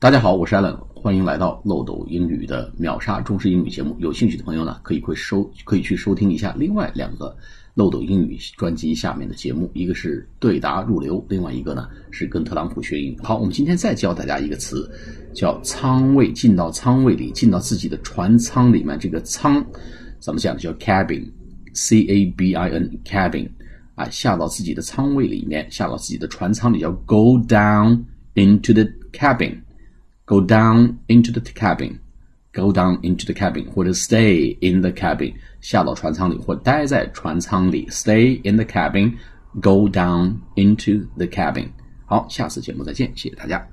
大家好，我是 Allen，欢迎来到漏斗英语的秒杀中式英语节目。有兴趣的朋友呢，可以会收可以去收听一下另外两个漏斗英语专辑下面的节目，一个是对答入流，另外一个呢是跟特朗普学英语。好，我们今天再教大家一个词，叫舱位，进到舱位里，进到自己的船舱里面。这个舱怎么讲？叫 cabin，c a b i n，cabin，啊，下到自己的舱位里面，下到自己的船舱里，叫 go down into the cabin。Go down into the cabin, go down into the cabin，或者 stay in the cabin，下到船舱里或待在船舱里，stay in the cabin，go down into the cabin。好，下次节目再见，谢谢大家。